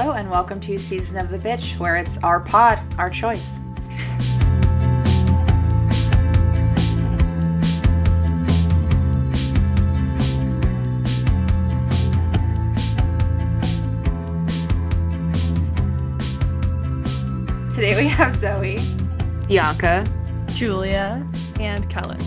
Hello, and welcome to Season of the Bitch, where it's our pod, our choice. Today we have Zoe, Bianca, Julia, and Kellen.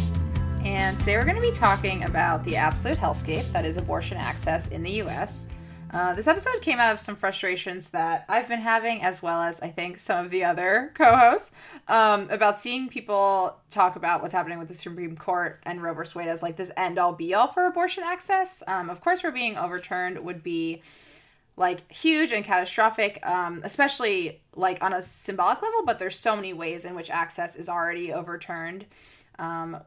and today we're going to be talking about the absolute hellscape that is abortion access in the US. Uh, this episode came out of some frustrations that I've been having, as well as I think some of the other co hosts, um, about seeing people talk about what's happening with the Supreme Court and Roe v. Wade as like this end all be all for abortion access. Um, of course, we're being overturned would be like huge and catastrophic, um, especially like on a symbolic level, but there's so many ways in which access is already overturned, um,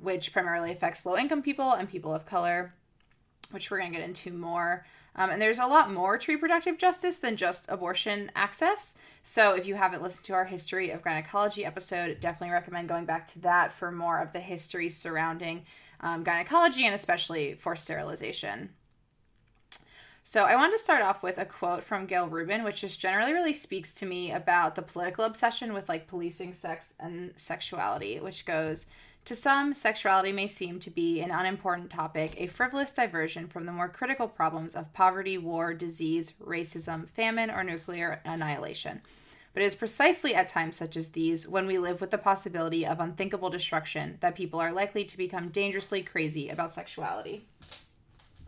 which primarily affects low income people and people of color, which we're going to get into more. Um, and there's a lot more to reproductive justice than just abortion access. So if you haven't listened to our history of gynecology episode, definitely recommend going back to that for more of the history surrounding um, gynecology and especially forced sterilization. So I wanted to start off with a quote from Gayle Rubin, which just generally really speaks to me about the political obsession with like policing sex and sexuality, which goes to some, sexuality may seem to be an unimportant topic, a frivolous diversion from the more critical problems of poverty, war, disease, racism, famine, or nuclear annihilation. But it is precisely at times such as these, when we live with the possibility of unthinkable destruction, that people are likely to become dangerously crazy about sexuality.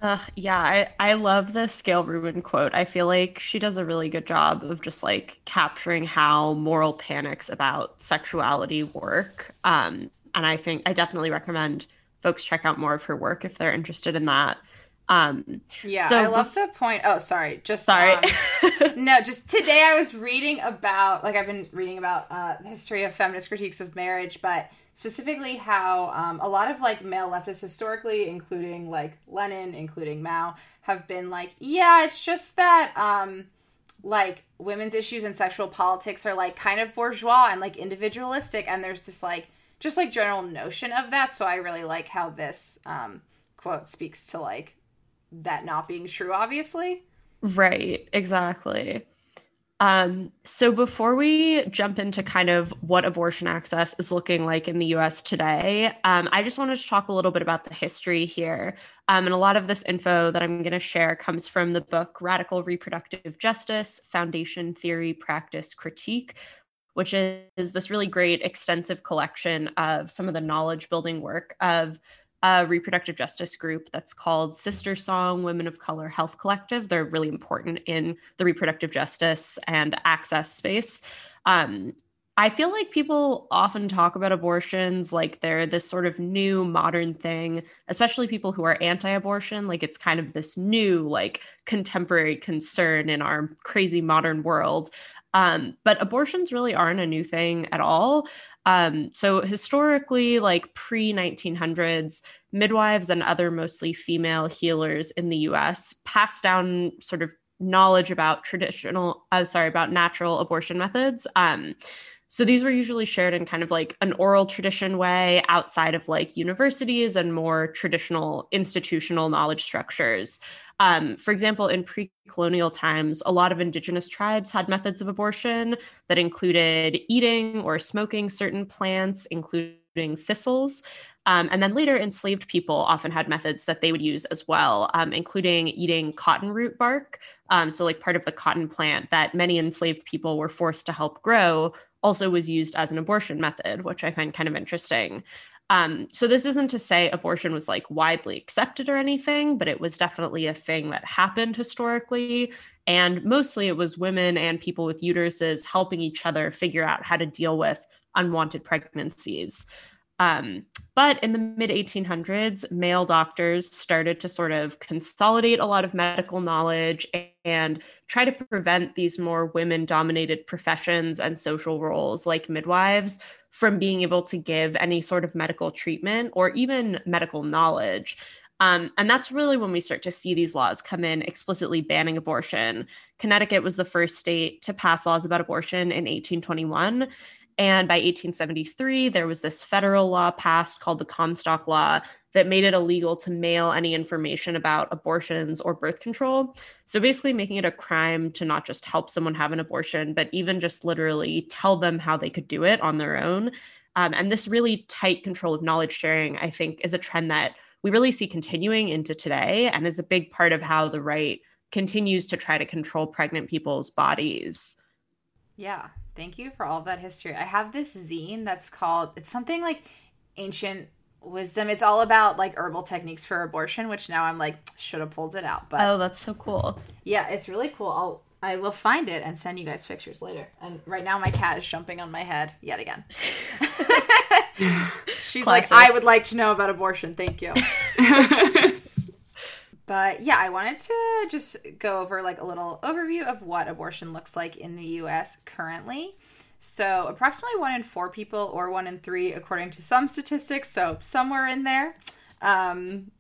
Uh, yeah, I, I love the Gayle Rubin quote. I feel like she does a really good job of just like capturing how moral panics about sexuality work. Um, and I think I definitely recommend folks check out more of her work if they're interested in that. Um, Yeah, So I love the point. Oh, sorry. Just sorry. um, no, just today I was reading about like I've been reading about uh, the history of feminist critiques of marriage, but specifically how um, a lot of like male leftists historically, including like Lenin, including Mao, have been like, yeah, it's just that um, like women's issues and sexual politics are like kind of bourgeois and like individualistic, and there's this like just like general notion of that. So I really like how this um, quote speaks to like that not being true, obviously. Right, exactly. Um, so before we jump into kind of what abortion access is looking like in the US today, um, I just wanted to talk a little bit about the history here. Um, and a lot of this info that I'm going to share comes from the book Radical Reproductive Justice Foundation Theory, Practice, Critique, which is this really great extensive collection of some of the knowledge building work of a reproductive justice group that's called SisterSong Women of Color Health Collective. They're really important in the reproductive justice and access space. Um, I feel like people often talk about abortions like they're this sort of new modern thing, especially people who are anti abortion. Like it's kind of this new, like contemporary concern in our crazy modern world. Um, but abortions really aren't a new thing at all. Um, so historically, like pre 1900s, midwives and other mostly female healers in the US passed down sort of knowledge about traditional, uh, sorry, about natural abortion methods. Um, so these were usually shared in kind of like an oral tradition way outside of like universities and more traditional institutional knowledge structures. Um, for example, in pre colonial times, a lot of indigenous tribes had methods of abortion that included eating or smoking certain plants, including thistles. Um, and then later, enslaved people often had methods that they would use as well, um, including eating cotton root bark. Um, so, like part of the cotton plant that many enslaved people were forced to help grow also was used as an abortion method, which I find kind of interesting. Um, so this isn't to say abortion was like widely accepted or anything, but it was definitely a thing that happened historically. And mostly it was women and people with uteruses helping each other figure out how to deal with unwanted pregnancies. Um, but in the mid 1800s, male doctors started to sort of consolidate a lot of medical knowledge and try to prevent these more women dominated professions and social roles like midwives from being able to give any sort of medical treatment or even medical knowledge. Um, and that's really when we start to see these laws come in explicitly banning abortion. Connecticut was the first state to pass laws about abortion in 1821. And by 1873, there was this federal law passed called the Comstock Law that made it illegal to mail any information about abortions or birth control. So basically, making it a crime to not just help someone have an abortion, but even just literally tell them how they could do it on their own. Um, and this really tight control of knowledge sharing, I think, is a trend that we really see continuing into today and is a big part of how the right continues to try to control pregnant people's bodies. Yeah, thank you for all of that history. I have this zine that's called, it's something like ancient wisdom. It's all about like herbal techniques for abortion, which now I'm like should have pulled it out. But oh, that's so cool. Yeah, it's really cool. I'll I will find it and send you guys pictures later. And right now my cat is jumping on my head yet again. She's Classic. like, I would like to know about abortion. Thank you. but yeah, I wanted to just go over like a little overview of what abortion looks like in the US currently. So, approximately one in four people, or one in three, according to some statistics, so somewhere in there, um,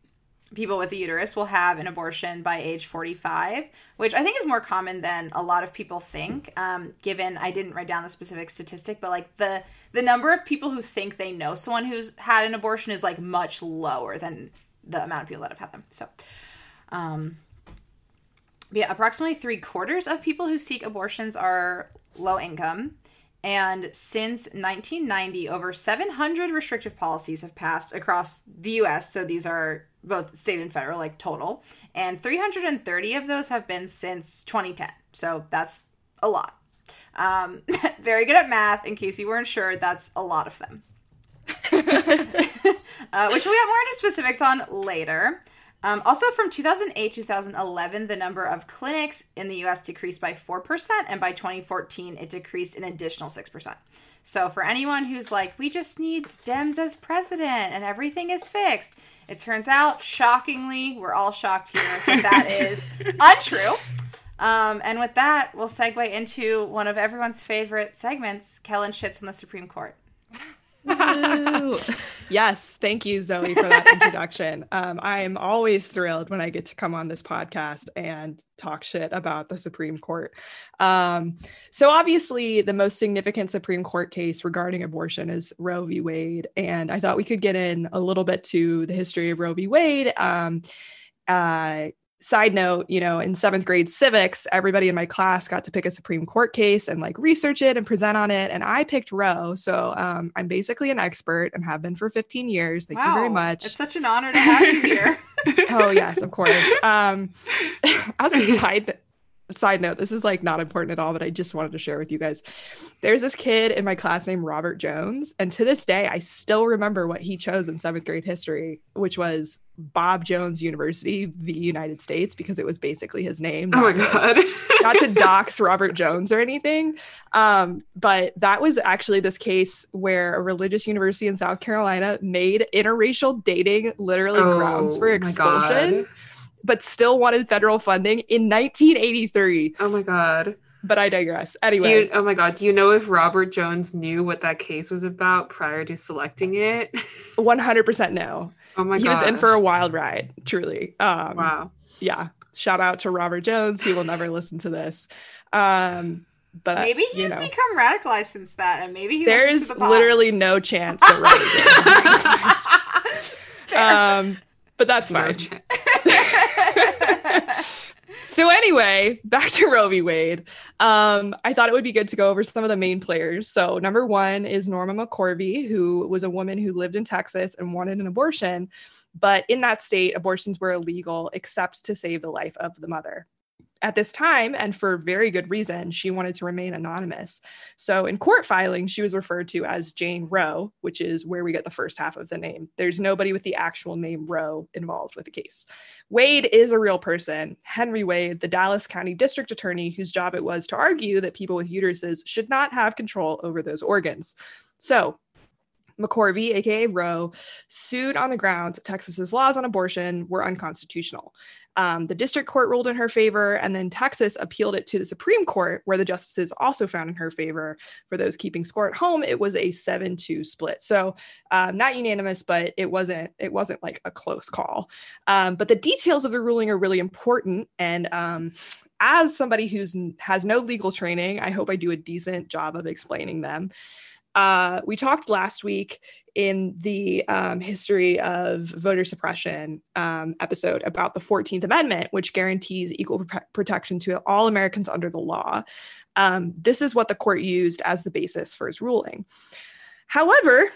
people with a uterus will have an abortion by age 45, which I think is more common than a lot of people think. Um, given I didn't write down the specific statistic, but like the the number of people who think they know someone who's had an abortion is like much lower than the amount of people that have had them. So, um, yeah, approximately three quarters of people who seek abortions are low income. And since 1990, over 700 restrictive policies have passed across the US. So these are both state and federal, like total. And 330 of those have been since 2010. So that's a lot. Um, very good at math. In case you weren't sure, that's a lot of them. uh, which we'll get more into specifics on later. Um, also, from 2008 2011, the number of clinics in the US decreased by 4%, and by 2014, it decreased an additional 6%. So, for anyone who's like, we just need Dems as president and everything is fixed, it turns out, shockingly, we're all shocked here that that is untrue. Um, and with that, we'll segue into one of everyone's favorite segments Kellen shits on the Supreme Court. yes, thank you, Zoe, for that introduction. Um, I am always thrilled when I get to come on this podcast and talk shit about the Supreme Court. Um, so, obviously, the most significant Supreme Court case regarding abortion is Roe v. Wade, and I thought we could get in a little bit to the history of Roe v. Wade. Um, uh, side note, you know, in seventh grade civics, everybody in my class got to pick a Supreme Court case and like research it and present on it. And I picked Roe. So um, I'm basically an expert and have been for 15 years. Thank wow. you very much. It's such an honor to have you here. oh, yes, of course. Um, as a side side note, this is like not important at all, but I just wanted to share with you guys. There's this kid in my class named Robert Jones, and to this day, I still remember what he chose in seventh grade history, which was Bob Jones University, the United States, because it was basically his name. Oh my god! not to dox Robert Jones or anything, um, but that was actually this case where a religious university in South Carolina made interracial dating literally oh, grounds for expulsion but still wanted federal funding in 1983. Oh my god. But I digress. Anyway. You, oh my god, do you know if Robert Jones knew what that case was about prior to selecting it? 100% no. Oh my god. He was in for a wild ride, truly. Um, wow. Yeah. Shout out to Robert Jones. He will never listen to this. Um, but maybe he's you know, become radicalized since that, and maybe he there's the literally no chance that Robert um, but that's fine. so anyway, back to Roe v. Wade. Um, I thought it would be good to go over some of the main players. So number one is Norma McCorvey, who was a woman who lived in Texas and wanted an abortion. But in that state, abortions were illegal except to save the life of the mother at this time, and for very good reason, she wanted to remain anonymous. So in court filings, she was referred to as Jane Roe, which is where we get the first half of the name. There's nobody with the actual name Roe involved with the case. Wade is a real person. Henry Wade, the Dallas County District Attorney, whose job it was to argue that people with uteruses should not have control over those organs. So McCorvey, aka Roe, sued on the grounds Texas's laws on abortion were unconstitutional. Um, the district court ruled in her favor, and then Texas appealed it to the Supreme Court, where the justices also found in her favor. For those keeping score at home, it was a seven-two split. So um, not unanimous, but it wasn't it wasn't like a close call. Um, but the details of the ruling are really important, and um, as somebody who's has no legal training, I hope I do a decent job of explaining them. Uh, we talked last week in the um, history of voter suppression um, episode about the 14th Amendment, which guarantees equal pr- protection to all Americans under the law. Um, this is what the court used as the basis for its ruling. However,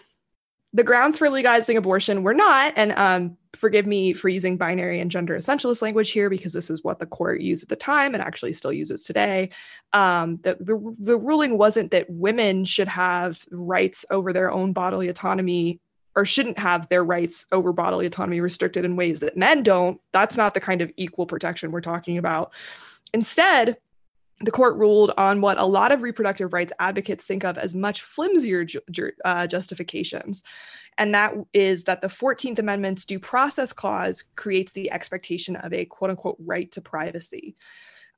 the grounds for legalizing abortion were not, and um, forgive me for using binary and gender essentialist language here because this is what the court used at the time and actually still uses today. Um, the, the, the ruling wasn't that women should have rights over their own bodily autonomy or shouldn't have their rights over bodily autonomy restricted in ways that men don't. That's not the kind of equal protection we're talking about. Instead, the court ruled on what a lot of reproductive rights advocates think of as much flimsier ju- ju- uh, justifications. And that is that the 14th Amendment's due process clause creates the expectation of a quote unquote right to privacy.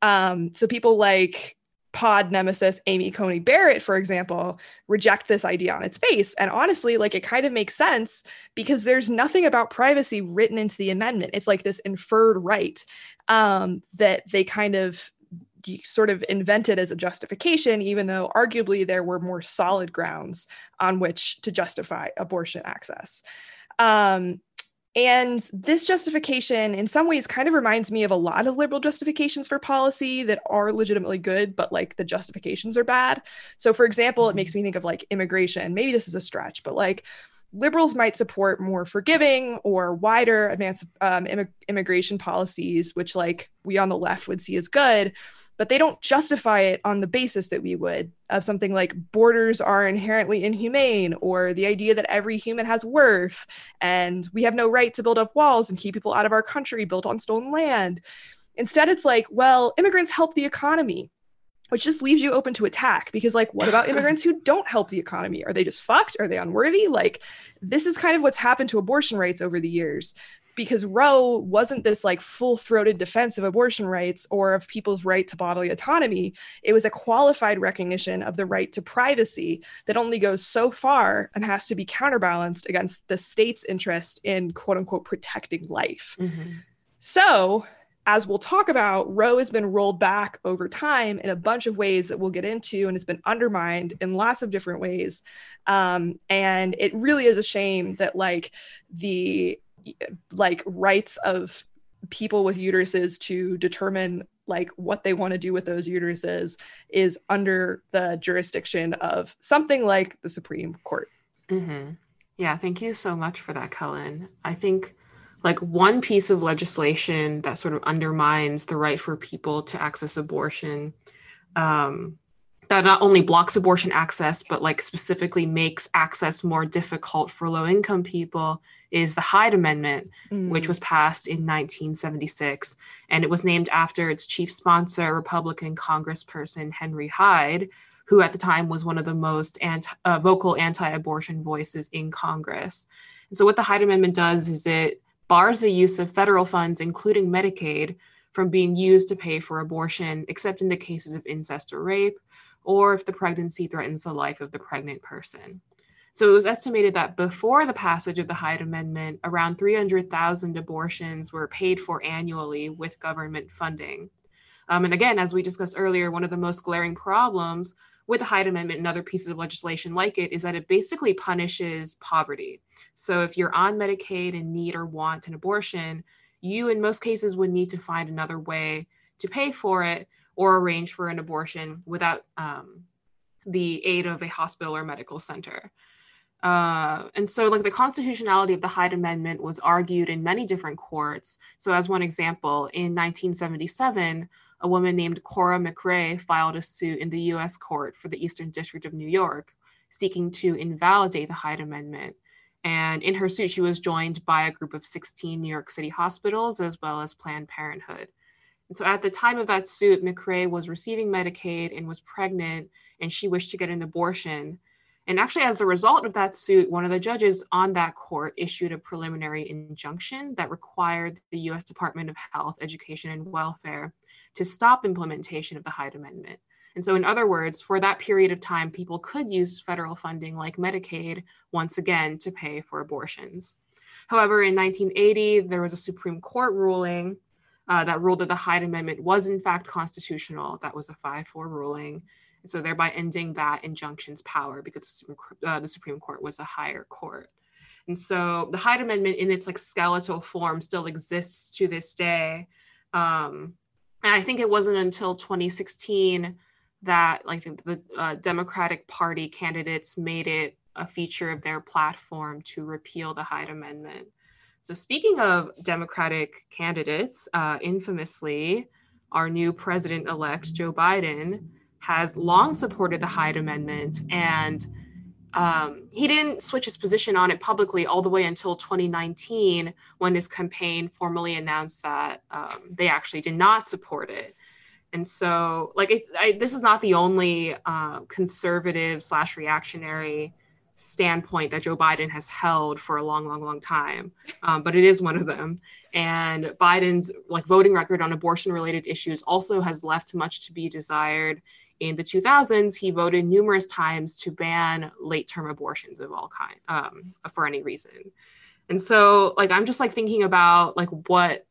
Um, so people like pod nemesis Amy Coney Barrett, for example, reject this idea on its face. And honestly, like it kind of makes sense because there's nothing about privacy written into the amendment. It's like this inferred right um, that they kind of sort of invented as a justification, even though arguably there were more solid grounds on which to justify abortion access. Um, and this justification, in some ways, kind of reminds me of a lot of liberal justifications for policy that are legitimately good, but like the justifications are bad. So, for example, it makes me think of like immigration. Maybe this is a stretch, but like liberals might support more forgiving or wider advanced um, Im- immigration policies, which like we on the left would see as good but they don't justify it on the basis that we would of something like borders are inherently inhumane or the idea that every human has worth and we have no right to build up walls and keep people out of our country built on stolen land. Instead, it's like, well, immigrants help the economy which just leaves you open to attack because like what about immigrants who don't help the economy? Are they just fucked? Are they unworthy? Like this is kind of what's happened to abortion rights over the years because Roe wasn't this like full throated defense of abortion rights or of people's right to bodily autonomy. It was a qualified recognition of the right to privacy that only goes so far and has to be counterbalanced against the state's interest in quote unquote protecting life. Mm-hmm. So, as we'll talk about, Roe has been rolled back over time in a bunch of ways that we'll get into, and it's been undermined in lots of different ways. Um, and it really is a shame that, like, the like rights of people with uteruses to determine like what they want to do with those uteruses is under the jurisdiction of something like the Supreme Court. Mm-hmm. Yeah, thank you so much for that, Kellen. I think like one piece of legislation that sort of undermines the right for people to access abortion um, that not only blocks abortion access but like specifically makes access more difficult for low income people is the Hyde Amendment, mm. which was passed in 1976. And it was named after its chief sponsor, Republican Congressperson Henry Hyde, who at the time was one of the most anti- uh, vocal anti abortion voices in Congress. And so, what the Hyde Amendment does is it bars the use of federal funds, including Medicaid, from being used to pay for abortion, except in the cases of incest or rape, or if the pregnancy threatens the life of the pregnant person. So it was estimated that before the passage of the Hyde Amendment, around 300,000 abortions were paid for annually with government funding. Um, and again, as we discussed earlier, one of the most glaring problems with the Hyde Amendment and other pieces of legislation like it is that it basically punishes poverty. So if you're on Medicaid and need or want an abortion, you in most cases would need to find another way to pay for it or arrange for an abortion without um, the aid of a hospital or medical center. Uh, and so, like the constitutionality of the Hyde Amendment was argued in many different courts. So, as one example, in 1977, a woman named Cora McRae filed a suit in the US court for the Eastern District of New York, seeking to invalidate the Hyde Amendment. And in her suit, she was joined by a group of 16 New York City hospitals as well as Planned Parenthood. So, at the time of that suit, McRae was receiving Medicaid and was pregnant, and she wished to get an abortion. And actually, as the result of that suit, one of the judges on that court issued a preliminary injunction that required the US Department of Health, Education, and Welfare to stop implementation of the Hyde Amendment. And so, in other words, for that period of time, people could use federal funding like Medicaid once again to pay for abortions. However, in 1980, there was a Supreme Court ruling uh, that ruled that the Hyde Amendment was in fact constitutional. That was a 5 4 ruling. so thereby ending that injunction's power because uh, the Supreme Court was a higher court. And so the Hyde Amendment in its like skeletal form still exists to this day. Um, and I think it wasn't until 2016 that like the uh, Democratic Party candidates made it a feature of their platform to repeal the Hyde Amendment. So speaking of Democratic candidates, uh, infamously, our new president-elect Joe Biden has long supported the Hyde Amendment and um, he didn't switch his position on it publicly all the way until 2019 when his campaign formally announced that um, they actually did not support it. And so like it, I, this is not the only uh, conservative slash reactionary standpoint that joe biden has held for a long long long time. Um, but it is one of them. And biden's like voting record on abortion related issues also has left much to be desired. In the 2000s, he voted numerous times to ban late term abortions of all kind um, for any reason. And so, like, I'm just like thinking about like what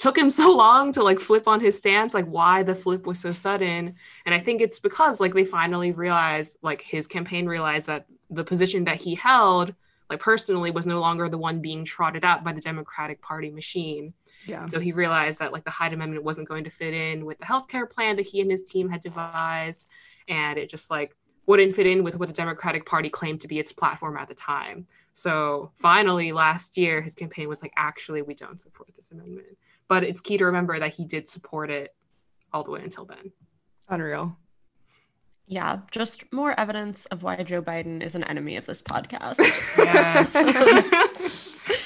took him so long to like flip on his stance, like why the flip was so sudden. And I think it's because like they finally realized, like his campaign realized that the position that he held, like personally, was no longer the one being trotted out by the Democratic Party machine. Yeah. So he realized that like the Hyde Amendment wasn't going to fit in with the healthcare plan that he and his team had devised, and it just like wouldn't fit in with what the Democratic Party claimed to be its platform at the time. So finally, last year, his campaign was like, actually, we don't support this amendment. But it's key to remember that he did support it all the way until then. Unreal. Yeah, just more evidence of why Joe Biden is an enemy of this podcast. yes.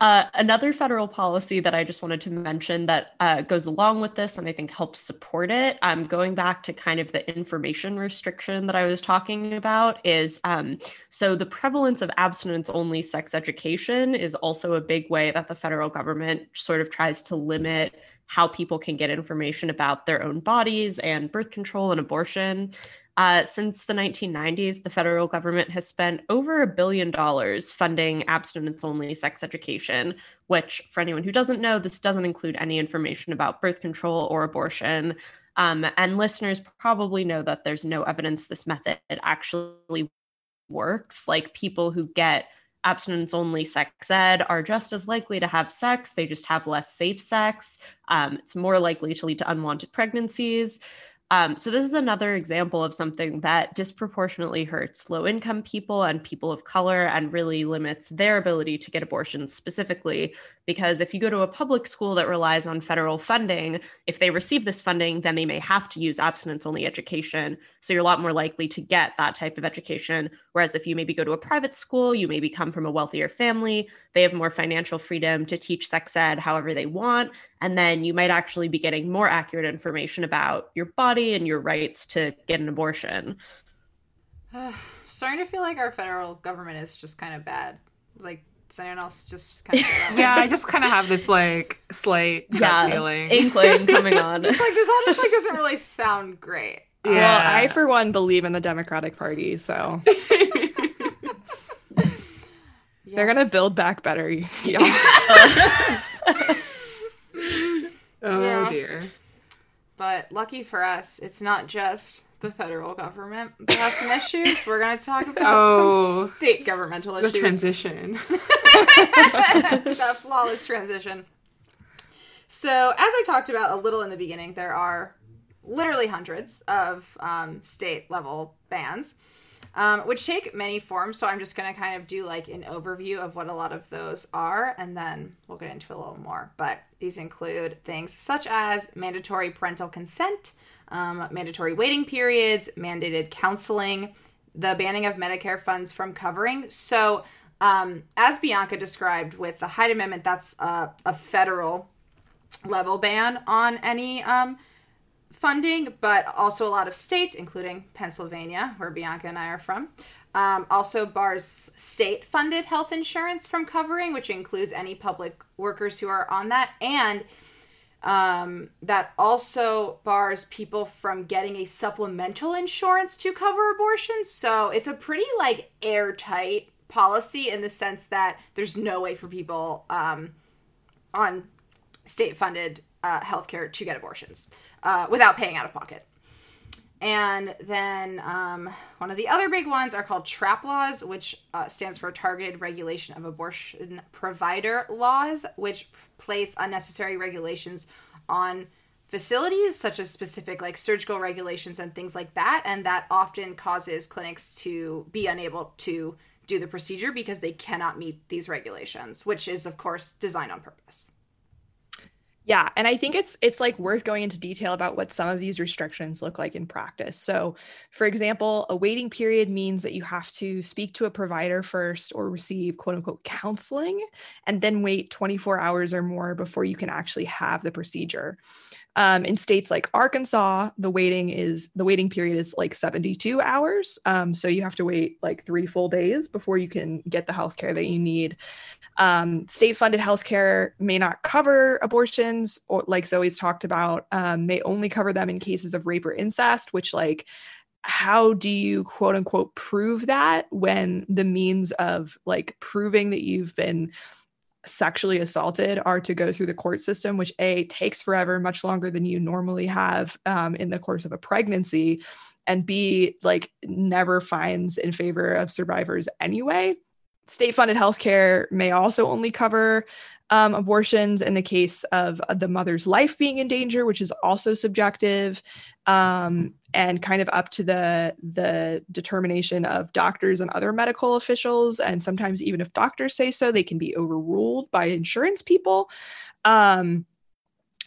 Uh, another federal policy that I just wanted to mention that uh, goes along with this and I think helps support it, um, going back to kind of the information restriction that I was talking about, is um, so the prevalence of abstinence only sex education is also a big way that the federal government sort of tries to limit how people can get information about their own bodies and birth control and abortion. Uh, since the 1990s, the federal government has spent over a billion dollars funding abstinence only sex education, which, for anyone who doesn't know, this doesn't include any information about birth control or abortion. Um, and listeners probably know that there's no evidence this method actually works. Like people who get abstinence only sex ed are just as likely to have sex, they just have less safe sex. Um, it's more likely to lead to unwanted pregnancies. Um, so this is another example of something that disproportionately hurts low income people and people of color and really limits their ability to get abortions specifically because if you go to a public school that relies on federal funding, if they receive this funding, then they may have to use abstinence only education. So you're a lot more likely to get that type of education. Whereas if you maybe go to a private school, you maybe come from a wealthier family, they have more financial freedom to teach sex ed however they want. And then you might actually be getting more accurate information about your body and your rights to get an abortion. Starting to feel like our federal government is just kind of bad. Like does anyone else just kind of Yeah, I just kind of have this like slight yeah, feeling. Inkling coming on. It's like this all just like doesn't really sound great. Yeah. Well, I for one believe in the Democratic Party, so yes. they're gonna build back better. Yeah. oh yeah. dear. But lucky for us, it's not just the federal government that has some issues. We're going to talk about oh, some state governmental issues. The transition. that flawless transition. So, as I talked about a little in the beginning, there are literally hundreds of um, state level bans, um, which take many forms. So, I'm just going to kind of do like an overview of what a lot of those are, and then we'll get into a little more. But these include things such as mandatory parental consent, um, mandatory waiting periods, mandated counseling, the banning of Medicare funds from covering. So, um, as Bianca described with the Hyde Amendment, that's a, a federal level ban on any um, funding, but also a lot of states, including Pennsylvania, where Bianca and I are from, um, also bars state funded health insurance from covering, which includes any public workers who are on that. And um, that also bars people from getting a supplemental insurance to cover abortions. So it's a pretty like airtight policy in the sense that there's no way for people um, on state funded uh, healthcare to get abortions uh, without paying out of pocket. And then um, one of the other big ones are called TRAP laws, which uh, stands for Targeted Regulation of Abortion Provider Laws, which place unnecessary regulations on facilities, such as specific like surgical regulations and things like that. And that often causes clinics to be unable to do the procedure because they cannot meet these regulations, which is, of course, designed on purpose. Yeah, and I think it's it's like worth going into detail about what some of these restrictions look like in practice. So, for example, a waiting period means that you have to speak to a provider first or receive quote unquote counseling and then wait 24 hours or more before you can actually have the procedure. Um, in states like Arkansas, the waiting is the waiting period is like 72 hours. Um, so you have to wait like three full days before you can get the health care that you need. Um, state funded healthcare may not cover abortions, or like Zoe's talked about, um, may only cover them in cases of rape or incest, which, like, how do you quote unquote prove that when the means of like proving that you've been sexually assaulted are to go through the court system, which A takes forever, much longer than you normally have um, in the course of a pregnancy, and B, like never finds in favor of survivors anyway. State funded healthcare may also only cover um, abortions in the case of the mother's life being in danger, which is also subjective um, and kind of up to the the determination of doctors and other medical officials. And sometimes, even if doctors say so, they can be overruled by insurance people. Um,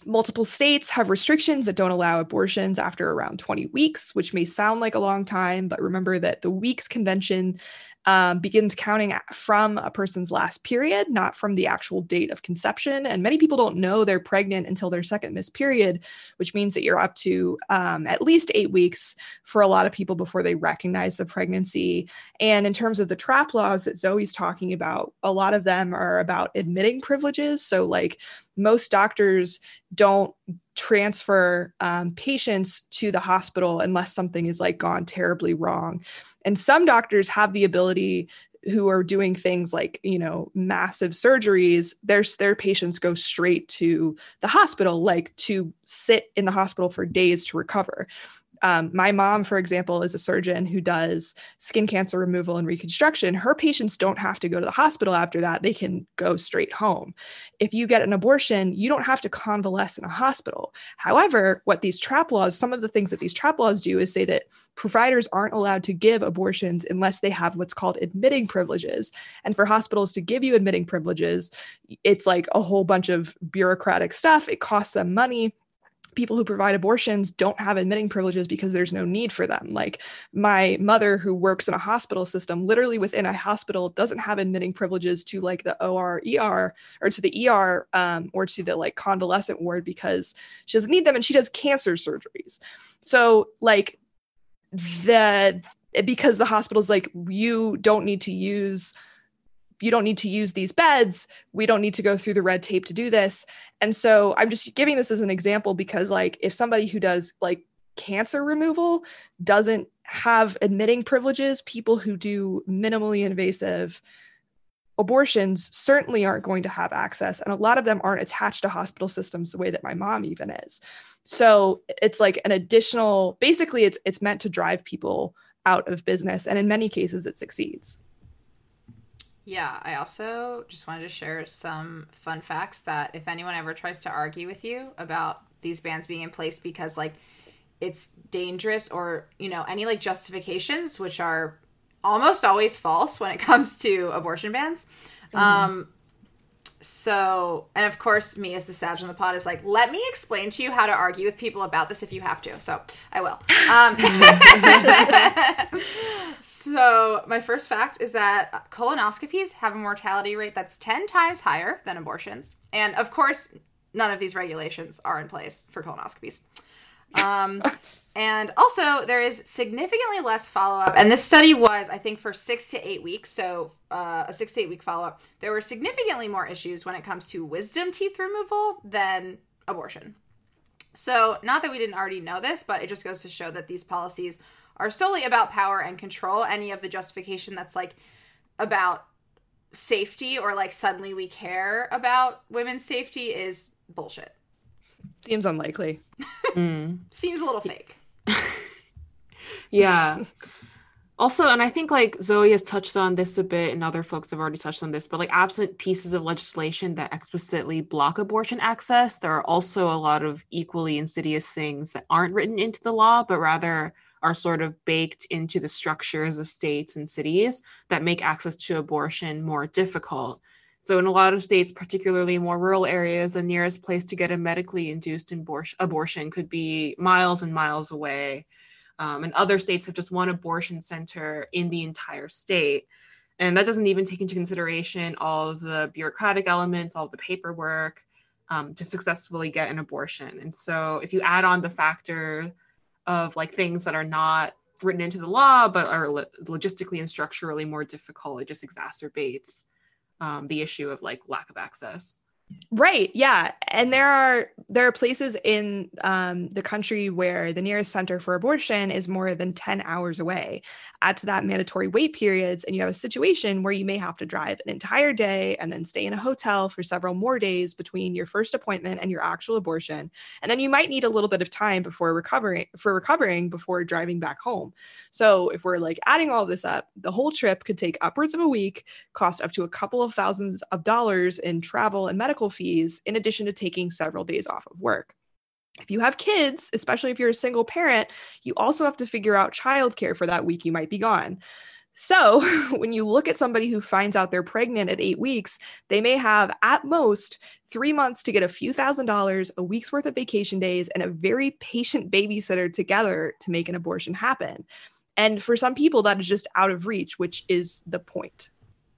multiple states have restrictions that don't allow abortions after around 20 weeks, which may sound like a long time, but remember that the Weeks Convention um, begins counting from a person's last period, not from the actual date of conception. And many people don't know they're pregnant until their second missed period, which means that you're up to um, at least eight weeks for a lot of people before they recognize the pregnancy. And in terms of the trap laws that Zoe's talking about, a lot of them are about admitting privileges. So, like, most doctors don't transfer um, patients to the hospital unless something is like gone terribly wrong. And some doctors have the ability who are doing things like you know massive surgeries their their patients go straight to the hospital like to sit in the hospital for days to recover um, my mom, for example, is a surgeon who does skin cancer removal and reconstruction. Her patients don't have to go to the hospital after that, they can go straight home. If you get an abortion, you don't have to convalesce in a hospital. However, what these trap laws, some of the things that these trap laws do is say that providers aren't allowed to give abortions unless they have what's called admitting privileges. And for hospitals to give you admitting privileges, it's like a whole bunch of bureaucratic stuff. It costs them money people who provide abortions don't have admitting privileges because there's no need for them. Like my mother, who works in a hospital system, literally within a hospital, doesn't have admitting privileges to like the OR, ER, or to the ER, um, or to the like convalescent ward because she doesn't need them, and she does cancer surgeries. So like the because the hospital's like you don't need to use you don't need to use these beds. We don't need to go through the red tape to do this. And so i'm just giving this as an example because like if somebody who does like cancer removal doesn't have admitting privileges people who do minimally invasive abortions certainly aren't going to have access. And a lot of them aren't attached to hospital systems the way that my mom even is. So it's like an additional basically it's it's meant to drive people out of business. And in many cases it succeeds yeah, I also just wanted to share some fun facts that if anyone ever tries to argue with you about these bans being in place because like it's dangerous or, you know, any like justifications which are almost always false when it comes to abortion bans. Mm-hmm. Um so and of course me as the sage on the pod is like let me explain to you how to argue with people about this if you have to. So i will. Um, so my first fact is that colonoscopies have a mortality rate that's 10 times higher than abortions. And of course none of these regulations are in place for colonoscopies um, and also, there is significantly less follow up. And this study was, I think, for six to eight weeks. So, uh, a six to eight week follow up. There were significantly more issues when it comes to wisdom teeth removal than abortion. So, not that we didn't already know this, but it just goes to show that these policies are solely about power and control. Any of the justification that's like about safety or like suddenly we care about women's safety is bullshit. Seems unlikely. mm. Seems a little fake. yeah. Also, and I think like Zoe has touched on this a bit, and other folks have already touched on this, but like absent pieces of legislation that explicitly block abortion access, there are also a lot of equally insidious things that aren't written into the law, but rather are sort of baked into the structures of states and cities that make access to abortion more difficult. So, in a lot of states, particularly more rural areas, the nearest place to get a medically induced abortion could be miles and miles away. Um, and other states have just one abortion center in the entire state. And that doesn't even take into consideration all of the bureaucratic elements, all the paperwork um, to successfully get an abortion. And so, if you add on the factor of like things that are not written into the law but are lo- logistically and structurally more difficult, it just exacerbates um, the issue of like lack of access. Right. Yeah. And there are there are places in um, the country where the nearest center for abortion is more than 10 hours away. Add to that mandatory wait periods, and you have a situation where you may have to drive an entire day and then stay in a hotel for several more days between your first appointment and your actual abortion. And then you might need a little bit of time before recovering for recovering before driving back home. So if we're like adding all this up, the whole trip could take upwards of a week, cost up to a couple of thousands of dollars in travel and medical fees fees in addition to taking several days off of work. If you have kids, especially if you're a single parent, you also have to figure out childcare for that week you might be gone. So, when you look at somebody who finds out they're pregnant at eight weeks, they may have at most three months to get a few thousand dollars, a week's worth of vacation days, and a very patient babysitter together to make an abortion happen. And for some people, that is just out of reach, which is the point.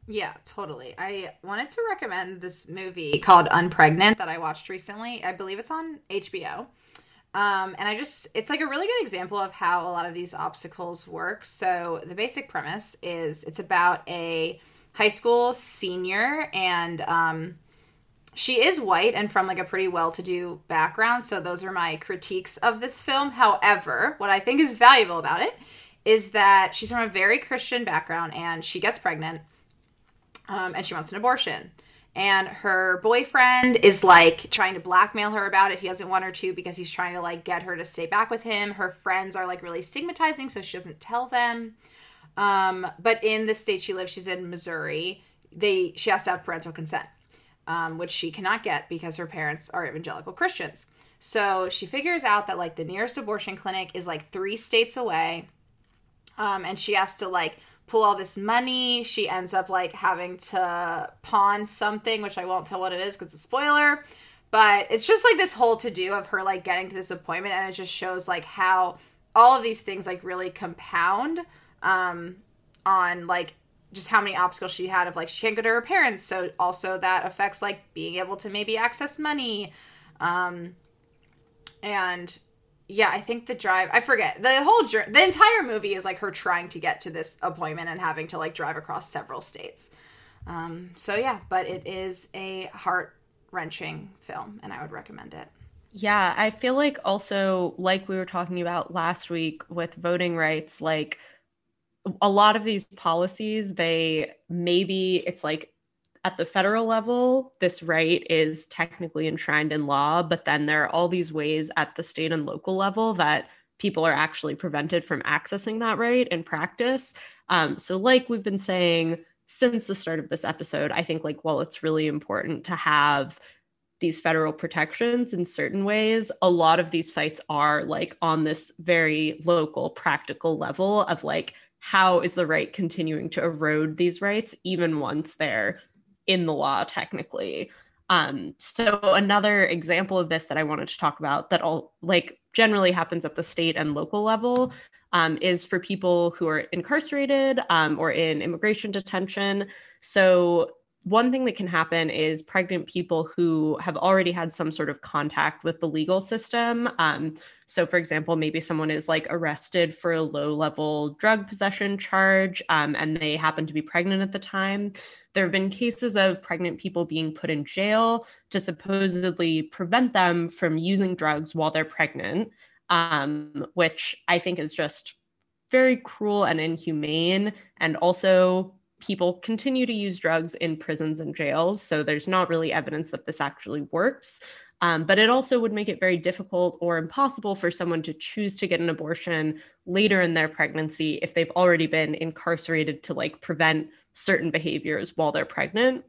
Yeah, totally. I wanted to recommend this movie called Unpregnant that I watched recently. I believe it's on HBO. Um, and I just, it's like a really good example of how a lot of these obstacles work. So, the basic premise is it's about a high school senior, and um, she is white and from like a pretty well to do background. So, those are my critiques of this film. However, what I think is valuable about it is that she's from a very Christian background and she gets pregnant um, and she wants an abortion. And her boyfriend is like trying to blackmail her about it. He doesn't want her to because he's trying to like get her to stay back with him. Her friends are like really stigmatizing, so she doesn't tell them. Um, but in the state she lives, she's in Missouri. They she has to have parental consent, um, which she cannot get because her parents are evangelical Christians. So she figures out that like the nearest abortion clinic is like three states away, um, and she has to like all this money. She ends up like having to pawn something, which I won't tell what it is because it's a spoiler. But it's just like this whole to do of her like getting to this appointment, and it just shows like how all of these things like really compound um, on like just how many obstacles she had of like she can't go to her parents. So also that affects like being able to maybe access money. Um, and yeah, I think the drive, I forget. The whole journey, the entire movie is like her trying to get to this appointment and having to like drive across several states. Um, so yeah, but it is a heart wrenching film and I would recommend it. Yeah, I feel like also, like we were talking about last week with voting rights, like a lot of these policies, they maybe it's like at the federal level, this right is technically enshrined in law, but then there are all these ways at the state and local level that people are actually prevented from accessing that right in practice. Um, so, like we've been saying since the start of this episode, I think like while it's really important to have these federal protections in certain ways, a lot of these fights are like on this very local, practical level of like how is the right continuing to erode these rights even once they're in the law technically. Um, so another example of this that I wanted to talk about that all like generally happens at the state and local level um, is for people who are incarcerated um, or in immigration detention. So one thing that can happen is pregnant people who have already had some sort of contact with the legal system. Um, so, for example, maybe someone is like arrested for a low level drug possession charge um, and they happen to be pregnant at the time. There have been cases of pregnant people being put in jail to supposedly prevent them from using drugs while they're pregnant, um, which I think is just very cruel and inhumane and also people continue to use drugs in prisons and jails. So there's not really evidence that this actually works. Um, but it also would make it very difficult or impossible for someone to choose to get an abortion later in their pregnancy if they've already been incarcerated to like prevent certain behaviors while they're pregnant.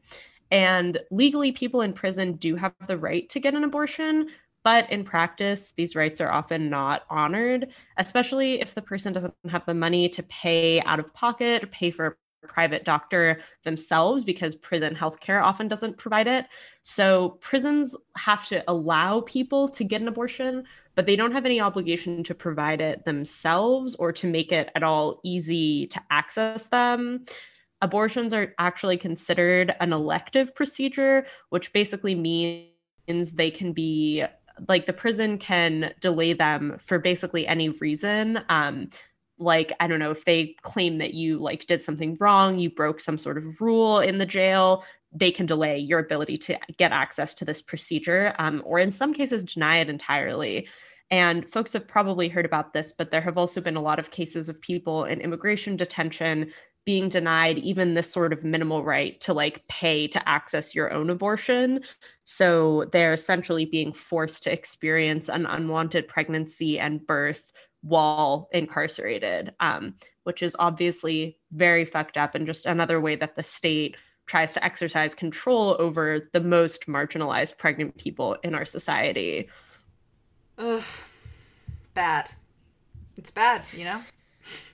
And legally, people in prison do have the right to get an abortion, but in practice, these rights are often not honored, especially if the person doesn't have the money to pay out of pocket pay for a private doctor themselves because prison healthcare often doesn't provide it. So prisons have to allow people to get an abortion, but they don't have any obligation to provide it themselves or to make it at all easy to access them. Abortions are actually considered an elective procedure, which basically means they can be like the prison can delay them for basically any reason. Um, like i don't know if they claim that you like did something wrong you broke some sort of rule in the jail they can delay your ability to get access to this procedure um, or in some cases deny it entirely and folks have probably heard about this but there have also been a lot of cases of people in immigration detention being denied even this sort of minimal right to like pay to access your own abortion so they're essentially being forced to experience an unwanted pregnancy and birth while incarcerated, um, which is obviously very fucked up and just another way that the state tries to exercise control over the most marginalized pregnant people in our society. Ugh, bad. It's bad, you know?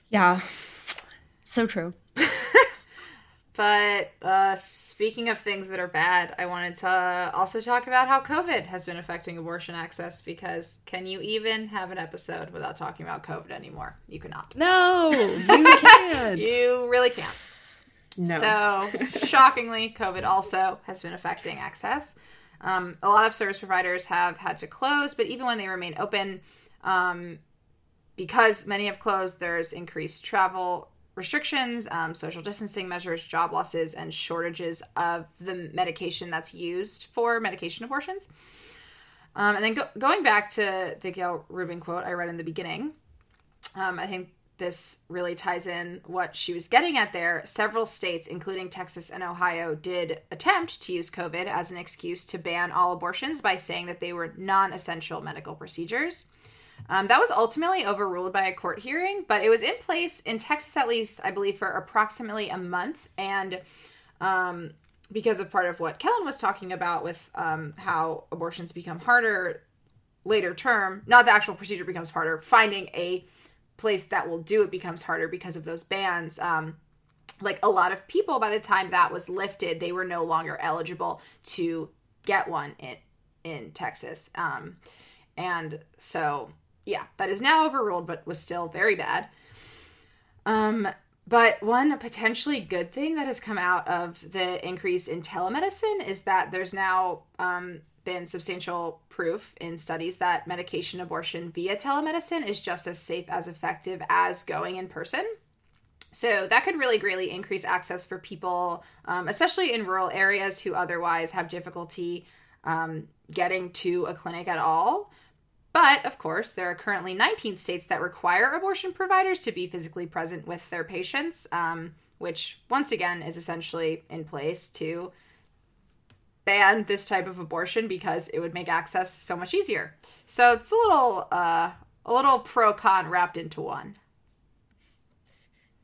Yeah, so true. But uh, speaking of things that are bad, I wanted to also talk about how COVID has been affecting abortion access because can you even have an episode without talking about COVID anymore? You cannot. No, you can't. you really can't. No. So, shockingly, COVID also has been affecting access. Um, a lot of service providers have had to close, but even when they remain open, um, because many have closed, there's increased travel restrictions, um, social distancing measures, job losses, and shortages of the medication that's used for medication abortions. Um, and then go- going back to the Gayle Rubin quote I read in the beginning, um, I think this really ties in what she was getting at there. Several states, including Texas and Ohio, did attempt to use COVID as an excuse to ban all abortions by saying that they were non essential medical procedures. Um, that was ultimately overruled by a court hearing, but it was in place in Texas, at least, I believe, for approximately a month. And um, because of part of what Kellen was talking about with um, how abortions become harder later term, not the actual procedure becomes harder, finding a place that will do it becomes harder because of those bans. Um, like a lot of people, by the time that was lifted, they were no longer eligible to get one in in Texas. Um, and so yeah, that is now overruled, but was still very bad. Um, but one potentially good thing that has come out of the increase in telemedicine is that there's now um, been substantial proof in studies that medication abortion via telemedicine is just as safe as effective as going in person. So that could really greatly increase access for people, um, especially in rural areas who otherwise have difficulty um, getting to a clinic at all. But of course, there are currently 19 states that require abortion providers to be physically present with their patients, um, which once again is essentially in place to ban this type of abortion because it would make access so much easier. So it's a little uh, a little pro con wrapped into one.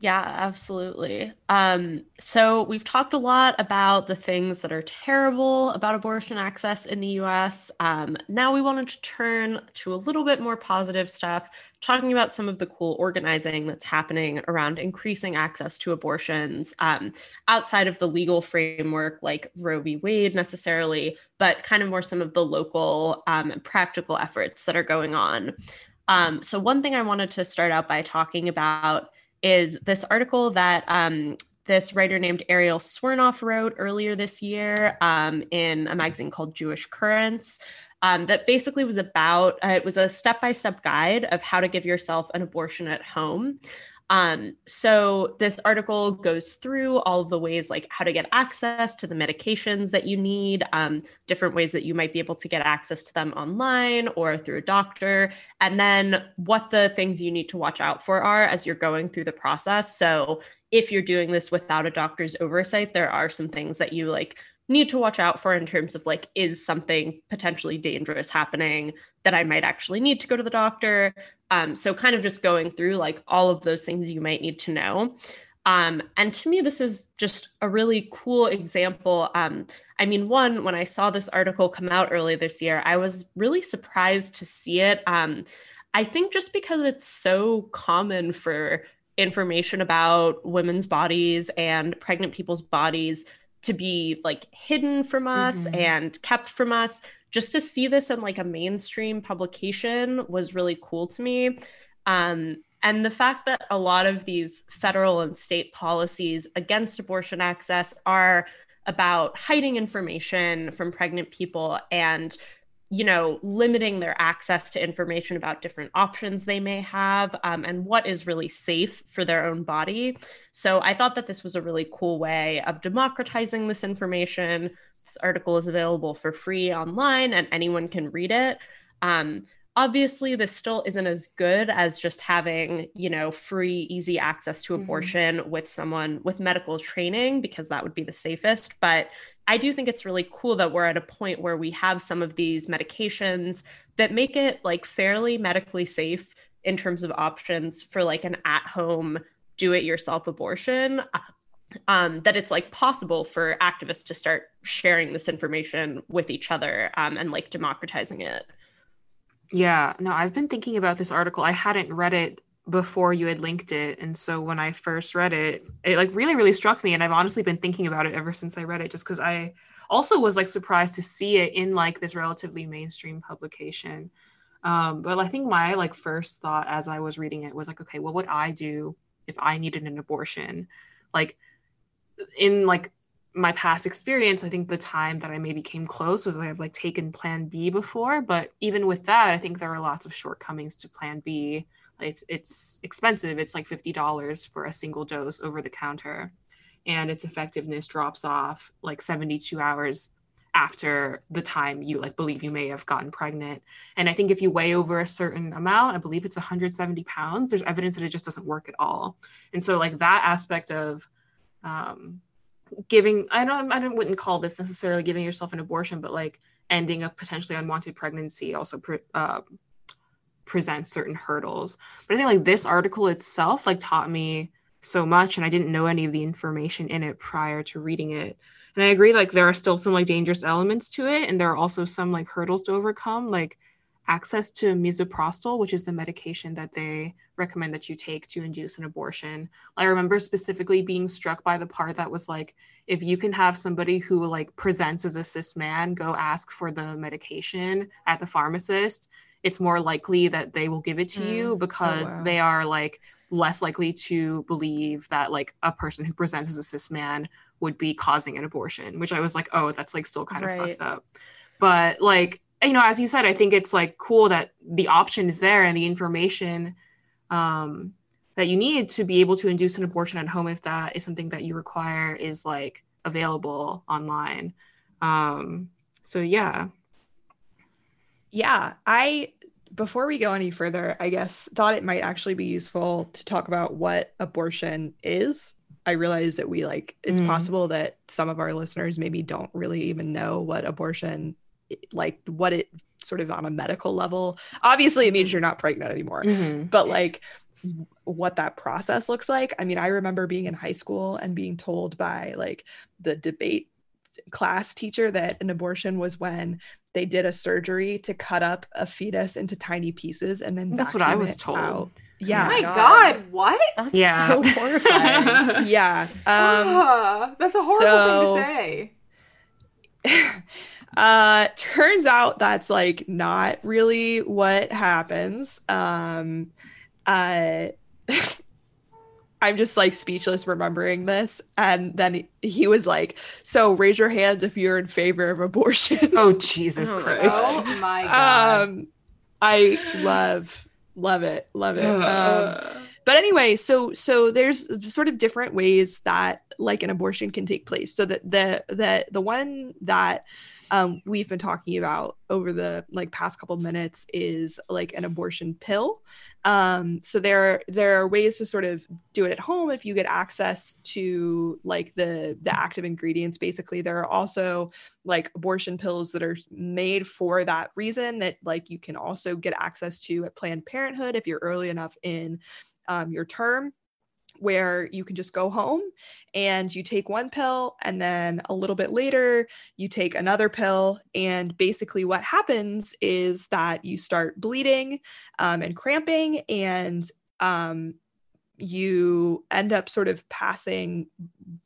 Yeah, absolutely. Um, so we've talked a lot about the things that are terrible about abortion access in the US. Um, now we wanted to turn to a little bit more positive stuff, talking about some of the cool organizing that's happening around increasing access to abortions um, outside of the legal framework like Roe v. Wade necessarily, but kind of more some of the local um, practical efforts that are going on. Um, so, one thing I wanted to start out by talking about is this article that um, this writer named Ariel Swernoff wrote earlier this year um, in a magazine called Jewish Currents. Um, that basically was about uh, it was a step-by-step guide of how to give yourself an abortion at home um, so this article goes through all the ways like how to get access to the medications that you need, um, different ways that you might be able to get access to them online or through a doctor, and then what the things you need to watch out for are as you're going through the process. So if you're doing this without a doctor's oversight, there are some things that you like need to watch out for in terms of like, is something potentially dangerous happening that I might actually need to go to the doctor? Um, so, kind of just going through like all of those things you might need to know. Um, and to me, this is just a really cool example. Um, I mean, one, when I saw this article come out early this year, I was really surprised to see it. Um, I think just because it's so common for information about women's bodies and pregnant people's bodies to be like hidden from us mm-hmm. and kept from us just to see this in like a mainstream publication was really cool to me um, and the fact that a lot of these federal and state policies against abortion access are about hiding information from pregnant people and you know, limiting their access to information about different options they may have um, and what is really safe for their own body. So I thought that this was a really cool way of democratizing this information. This article is available for free online and anyone can read it. Um, obviously this still isn't as good as just having you know free easy access to mm-hmm. abortion mm-hmm. with someone with medical training because that would be the safest but i do think it's really cool that we're at a point where we have some of these medications that make it like fairly medically safe in terms of options for like an at home do it yourself abortion um, that it's like possible for activists to start sharing this information with each other um, and like democratizing it yeah, no, I've been thinking about this article. I hadn't read it before you had linked it. And so when I first read it, it like really, really struck me. And I've honestly been thinking about it ever since I read it, just because I also was like surprised to see it in like this relatively mainstream publication. Um, but I think my like first thought as I was reading it was like, okay, what would I do if I needed an abortion? Like in like my past experience, I think the time that I maybe came close was I have like taken Plan B before, but even with that, I think there are lots of shortcomings to Plan B. It's it's expensive. It's like fifty dollars for a single dose over the counter, and its effectiveness drops off like seventy two hours after the time you like believe you may have gotten pregnant. And I think if you weigh over a certain amount, I believe it's 170 pounds, there's evidence that it just doesn't work at all. And so like that aspect of um, giving i don't i don't wouldn't call this necessarily giving yourself an abortion but like ending a potentially unwanted pregnancy also pre- uh, presents certain hurdles. But i think like this article itself like taught me so much and i didn't know any of the information in it prior to reading it. And i agree like there are still some like dangerous elements to it and there are also some like hurdles to overcome. Like access to misoprostol, which is the medication that they recommend that you take to induce an abortion. I remember specifically being struck by the part that was like, if you can have somebody who like presents as a cis man go ask for the medication at the pharmacist, it's more likely that they will give it to mm. you oh, because oh, wow. they are like less likely to believe that like a person who presents as a cis man would be causing an abortion, which I was like, oh, that's like still kind of right. fucked up. But like you know, as you said, I think it's like cool that the option is there and the information um, that you need to be able to induce an abortion at home if that is something that you require is like available online. Um, so yeah. Yeah, I before we go any further, I guess thought it might actually be useful to talk about what abortion is. I realize that we like it's mm. possible that some of our listeners maybe don't really even know what abortion like what it sort of on a medical level. Obviously it means you're not pregnant anymore mm-hmm. but like what that process looks like. I mean i remember being in high school and being told by like the debate class teacher that an abortion was when they did a surgery to cut up a fetus into tiny pieces and then that's what i was told. out. yeah. oh my god, god what? That's yeah. so horrifying. Yeah um, that's a horrible so, thing to say Uh, turns out that's like not really what happens. Um, uh, I'm just like speechless remembering this. And then he was like, So raise your hands if you're in favor of abortion. Oh, Jesus oh, Christ. Oh my God. Um, I love, love it. Love it. Um, but anyway, so so there's sort of different ways that like an abortion can take place. So that the the the one that um, we've been talking about over the like past couple minutes is like an abortion pill. Um, so there there are ways to sort of do it at home if you get access to like the the active ingredients. Basically, there are also like abortion pills that are made for that reason that like you can also get access to at Planned Parenthood if you're early enough in um, your term where you can just go home and you take one pill and then a little bit later you take another pill. And basically what happens is that you start bleeding um, and cramping and um, you end up sort of passing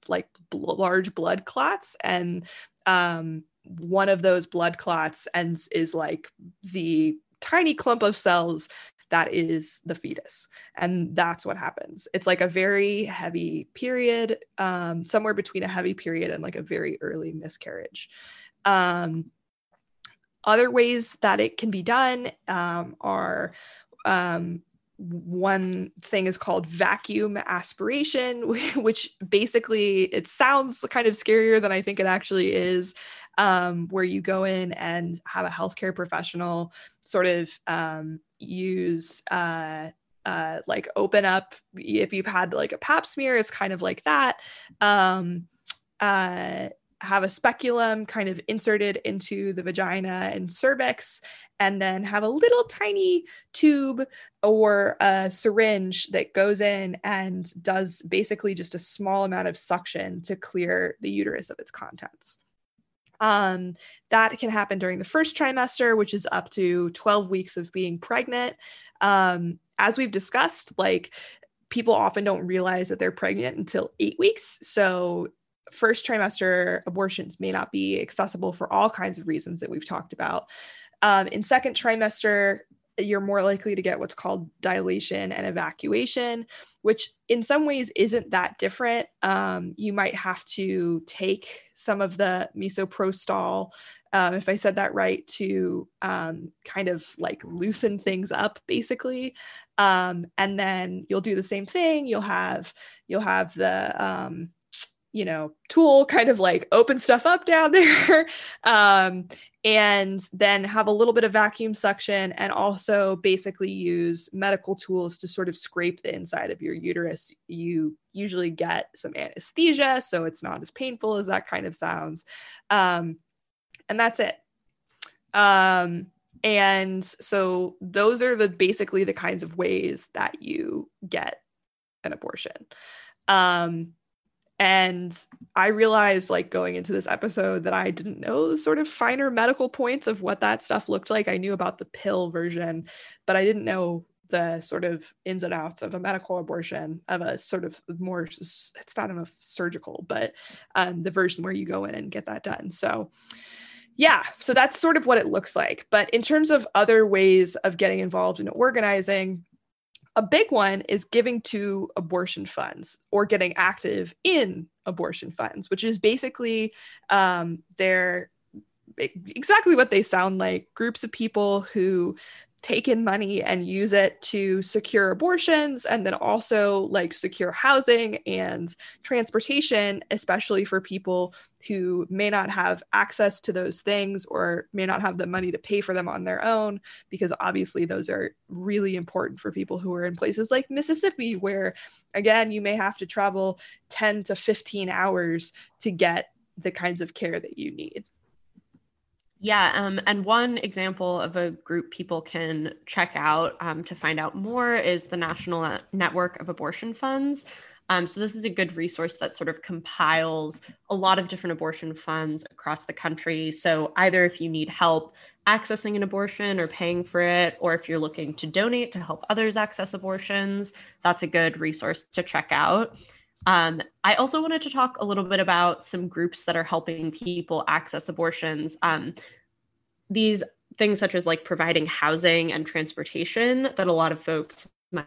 like bl- large blood clots. And um, one of those blood clots ends is like the tiny clump of cells that is the fetus and that's what happens. It's like a very heavy period um, somewhere between a heavy period and like a very early miscarriage. Um, other ways that it can be done um, are um, one thing is called vacuum aspiration which basically it sounds kind of scarier than i think it actually is um, where you go in and have a healthcare professional sort of um, use uh, uh, like open up if you've had like a pap smear it's kind of like that um, uh, have a speculum kind of inserted into the vagina and cervix and then have a little tiny tube or a syringe that goes in and does basically just a small amount of suction to clear the uterus of its contents um, that can happen during the first trimester, which is up to 12 weeks of being pregnant. Um, as we've discussed, like people often don't realize that they're pregnant until eight weeks. So, first trimester abortions may not be accessible for all kinds of reasons that we've talked about. Um, in second trimester, you're more likely to get what's called dilation and evacuation, which in some ways isn't that different. Um, you might have to take some of the misoprostol, um, if I said that right, to um, kind of like loosen things up, basically. Um, and then you'll do the same thing. You'll have you'll have the um, you know tool kind of like open stuff up down there um, and then have a little bit of vacuum suction and also basically use medical tools to sort of scrape the inside of your uterus. You usually get some anesthesia so it's not as painful as that kind of sounds um, and that's it. Um, and so those are the basically the kinds of ways that you get an abortion. Um, and I realized, like, going into this episode, that I didn't know the sort of finer medical points of what that stuff looked like. I knew about the pill version, but I didn't know the sort of ins and outs of a medical abortion, of a sort of more, it's not enough surgical, but um, the version where you go in and get that done. So, yeah, so that's sort of what it looks like. But in terms of other ways of getting involved in organizing, a big one is giving to abortion funds or getting active in abortion funds, which is basically um, they're exactly what they sound like groups of people who take in money and use it to secure abortions and then also like secure housing and transportation especially for people who may not have access to those things or may not have the money to pay for them on their own because obviously those are really important for people who are in places like Mississippi where again you may have to travel 10 to 15 hours to get the kinds of care that you need yeah, um, and one example of a group people can check out um, to find out more is the National Network of Abortion Funds. Um, so, this is a good resource that sort of compiles a lot of different abortion funds across the country. So, either if you need help accessing an abortion or paying for it, or if you're looking to donate to help others access abortions, that's a good resource to check out. Um, I also wanted to talk a little bit about some groups that are helping people access abortions. Um, these things, such as like providing housing and transportation, that a lot of folks might,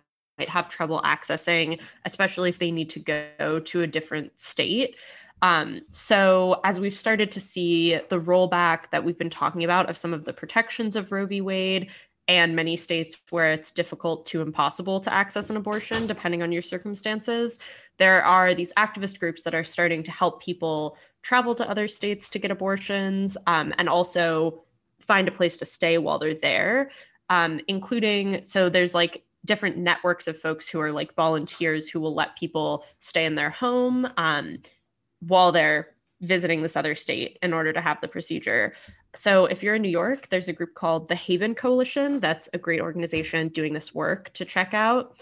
have trouble accessing, especially if they need to go to a different state. Um, so, as we've started to see the rollback that we've been talking about of some of the protections of Roe v. Wade, and many states where it's difficult to impossible to access an abortion, depending on your circumstances. There are these activist groups that are starting to help people travel to other states to get abortions um, and also find a place to stay while they're there, um, including so there's like different networks of folks who are like volunteers who will let people stay in their home um, while they're visiting this other state in order to have the procedure. So, if you're in New York, there's a group called the Haven Coalition. That's a great organization doing this work to check out.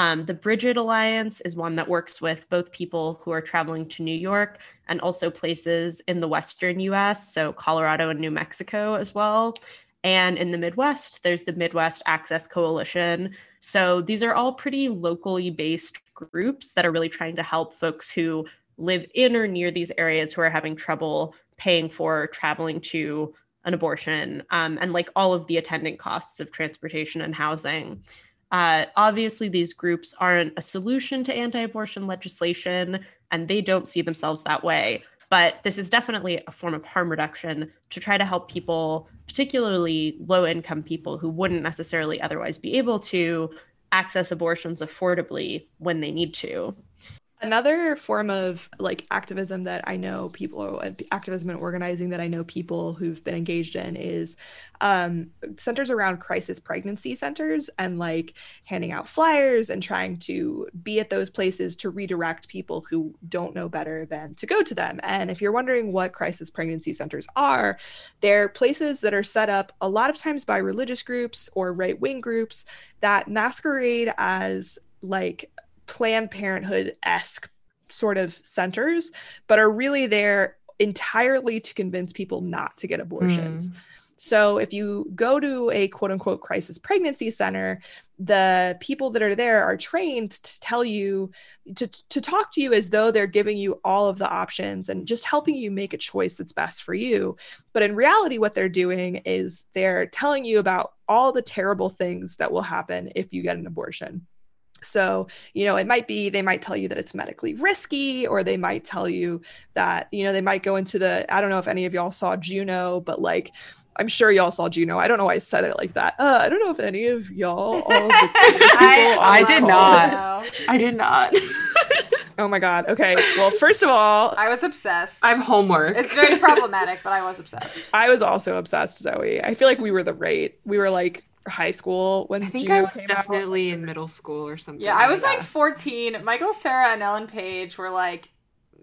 Um, the Brigid Alliance is one that works with both people who are traveling to New York and also places in the Western US, so Colorado and New Mexico as well. And in the Midwest, there's the Midwest Access Coalition. So these are all pretty locally based groups that are really trying to help folks who live in or near these areas who are having trouble paying for traveling to an abortion um, and like all of the attendant costs of transportation and housing. Uh, obviously, these groups aren't a solution to anti abortion legislation, and they don't see themselves that way. But this is definitely a form of harm reduction to try to help people, particularly low income people who wouldn't necessarily otherwise be able to access abortions affordably when they need to. Another form of like activism that I know people, activism and organizing that I know people who've been engaged in is um, centers around crisis pregnancy centers and like handing out flyers and trying to be at those places to redirect people who don't know better than to go to them. And if you're wondering what crisis pregnancy centers are, they're places that are set up a lot of times by religious groups or right wing groups that masquerade as like Planned Parenthood esque sort of centers, but are really there entirely to convince people not to get abortions. Mm. So if you go to a quote unquote crisis pregnancy center, the people that are there are trained to tell you to, to talk to you as though they're giving you all of the options and just helping you make a choice that's best for you. But in reality, what they're doing is they're telling you about all the terrible things that will happen if you get an abortion. So, you know, it might be they might tell you that it's medically risky, or they might tell you that, you know, they might go into the, I don't know if any of y'all saw Juno, but like, I'm sure y'all saw Juno. I don't know why I said it like that. Uh, I don't know if any of y'all, all of I, I did not. I did not. oh my god. Okay. Well, first of all, I was obsessed. I have homework. It's very problematic, but I was obsessed. I was also obsessed, Zoe. I feel like we were the rate. We were like high school when I think Juno I was definitely out. in middle school or something. Yeah, I was like, like 14. Michael Cera, and Ellen Page were like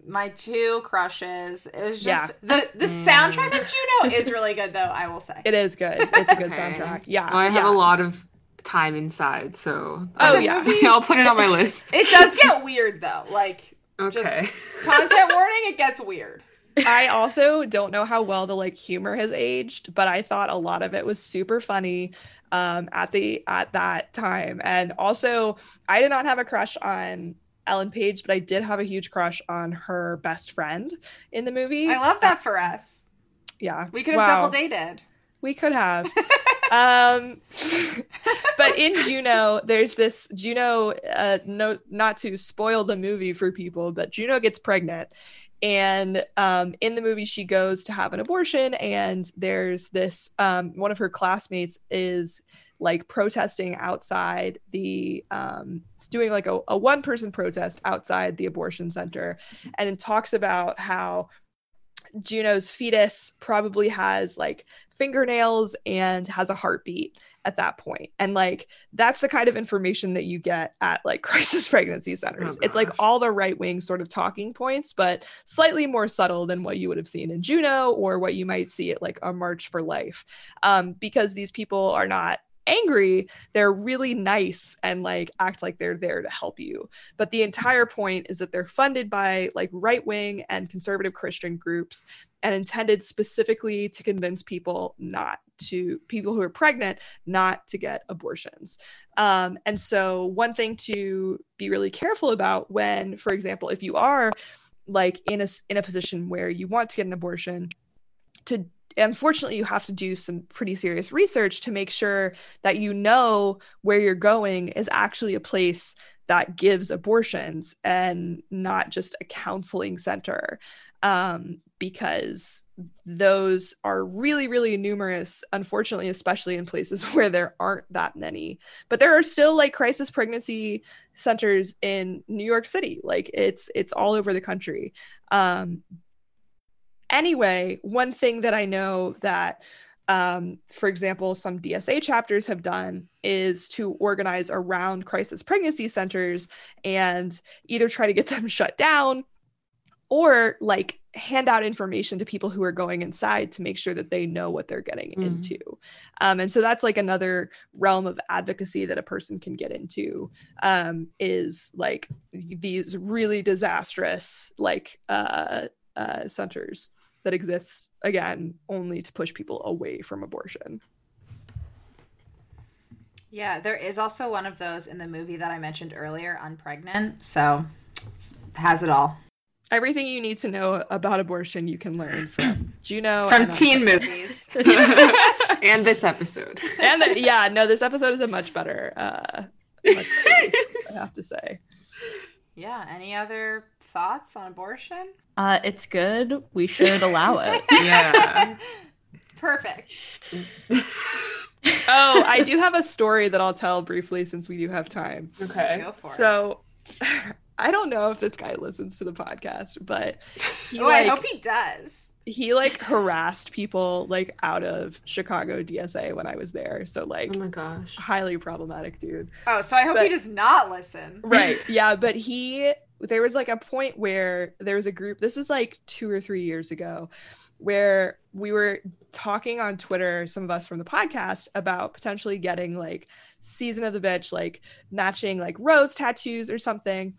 my two crushes. It was just yeah. the the mm. soundtrack of Juno is really good though, I will say. It is good. It's a good okay. soundtrack. Yeah. Well, I have yes. a lot of time inside, so Oh yeah. Movie, I'll put it on my list. It does get weird though. Like okay. just content warning, it gets weird. I also don't know how well the like humor has aged, but I thought a lot of it was super funny um, at the at that time. And also, I did not have a crush on Ellen Page, but I did have a huge crush on her best friend in the movie. I love that for us. Yeah, we could have wow. double dated. We could have. um, but in Juno, there's this Juno. Uh, no, not to spoil the movie for people, but Juno gets pregnant, and um, in the movie she goes to have an abortion and there's this um, one of her classmates is like protesting outside the um, doing like a, a one person protest outside the abortion center and it talks about how Juno's fetus probably has like fingernails and has a heartbeat at that point. And like that's the kind of information that you get at like crisis pregnancy centers. Oh, it's like all the right wing sort of talking points, but slightly more subtle than what you would have seen in Juno or what you might see at like a March for Life. Um, because these people are not angry, they're really nice and like act like they're there to help you. But the entire point is that they're funded by like right wing and conservative Christian groups and intended specifically to convince people not to people who are pregnant not to get abortions. Um, and so, one thing to be really careful about when, for example, if you are like in a in a position where you want to get an abortion, to unfortunately you have to do some pretty serious research to make sure that you know where you're going is actually a place that gives abortions and not just a counseling center um, because those are really, really numerous, unfortunately, especially in places where there aren't that many. But there are still like crisis pregnancy centers in New York City. Like it's it's all over the country. Um, anyway, one thing that I know that um, for example, some DSA chapters have done is to organize around crisis pregnancy centers and either try to get them shut down or like hand out information to people who are going inside to make sure that they know what they're getting mm. into um, and so that's like another realm of advocacy that a person can get into um, is like these really disastrous like uh, uh, centers that exists again only to push people away from abortion. Yeah, there is also one of those in the movie that I mentioned earlier, Unpregnant. So has it all. Everything you need to know about abortion you can learn from Juno from teen movies and this episode. And the, yeah, no, this episode is a much better. Uh, much better I have to say. Yeah. Any other thoughts on abortion? Uh, it's good. We should allow it. yeah. Perfect. oh, I do have a story that I'll tell briefly since we do have time. Okay. Go for so, it. I don't know if this guy listens to the podcast, but he, oh, like, I hope he does. He like harassed people like out of Chicago DSA when I was there. So like, oh my gosh, highly problematic dude. Oh, so I hope but, he does not listen. Right? Yeah, but he there was like a point where there was a group this was like two or three years ago where we were talking on twitter some of us from the podcast about potentially getting like season of the bitch like matching like rose tattoos or something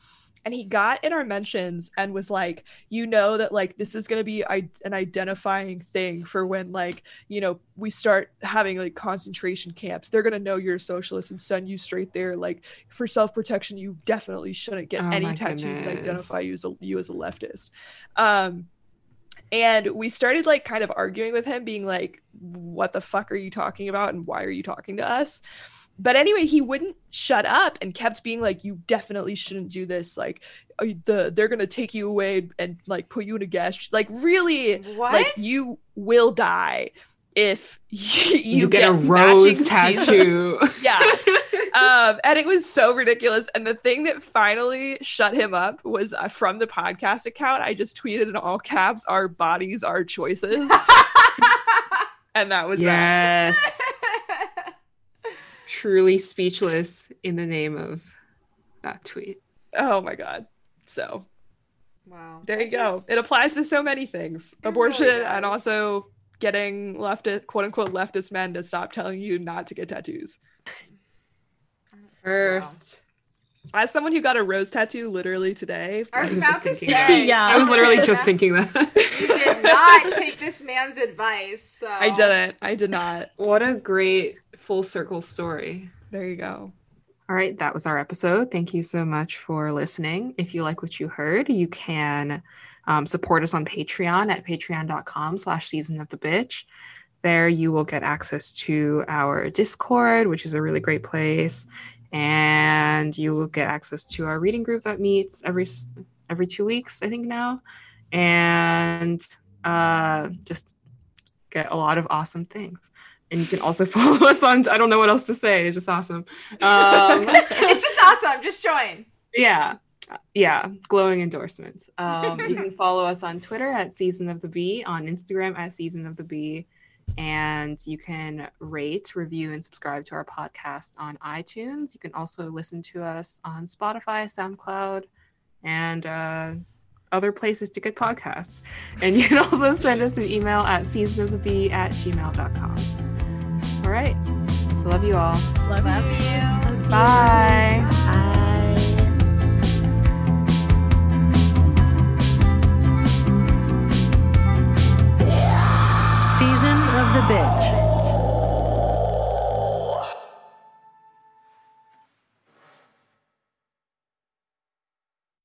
and he got in our mentions and was like you know that like this is going to be I- an identifying thing for when like you know we start having like concentration camps. They're going to know you're a socialist and send you straight there. Like for self-protection you definitely shouldn't get oh any tattoos goodness. that identify you as a, you as a leftist. Um and we started like kind of arguing with him being like what the fuck are you talking about? And why are you talking to us but anyway he wouldn't shut up and kept being like you definitely shouldn't do this. Like uh, the they're gonna take you away and like put you in a gas like really what? like you will die if you, you, you get, get, a rose tattoo. Yeah. Um and it was so ridiculous. And the thing that finally shut him up was uh, from the podcast account i just tweeted in all caps our bodies our choices. And that was yes. that truly speechless in the name of that tweet. Oh my god. So Wow. There you go. It applies to so many things. It Abortion really and also getting leftist quote unquote leftist men to stop telling you not to get tattoos. First. Wow. As someone who got a rose tattoo literally today, I was, I was about to say, yeah, I was literally just thinking that. you did not take this man's advice. So. I didn't. I did not. What a great full circle story. There you go. All right, that was our episode. Thank you so much for listening. If you like what you heard, you can um, support us on Patreon at patreon.com slash season of the bitch. There you will get access to our Discord, which is a really great place. And you will get access to our reading group that meets every every two weeks, I think now. And uh, just get a lot of awesome things. And you can also follow us on i don't know what else to say. It's just awesome. Um, it's just awesome. Just join. Yeah. Yeah. Glowing endorsements. Um, you can follow us on twitter at season of the bee on instagram at season of the bee and you can rate review and subscribe to our podcast on itunes you can also listen to us on spotify soundcloud and uh, other places to get podcasts and you can also send us an email at seasonofthebee at gmail.com all right. Love you all. Love, Love you. you. Bye. Bye. Bitch.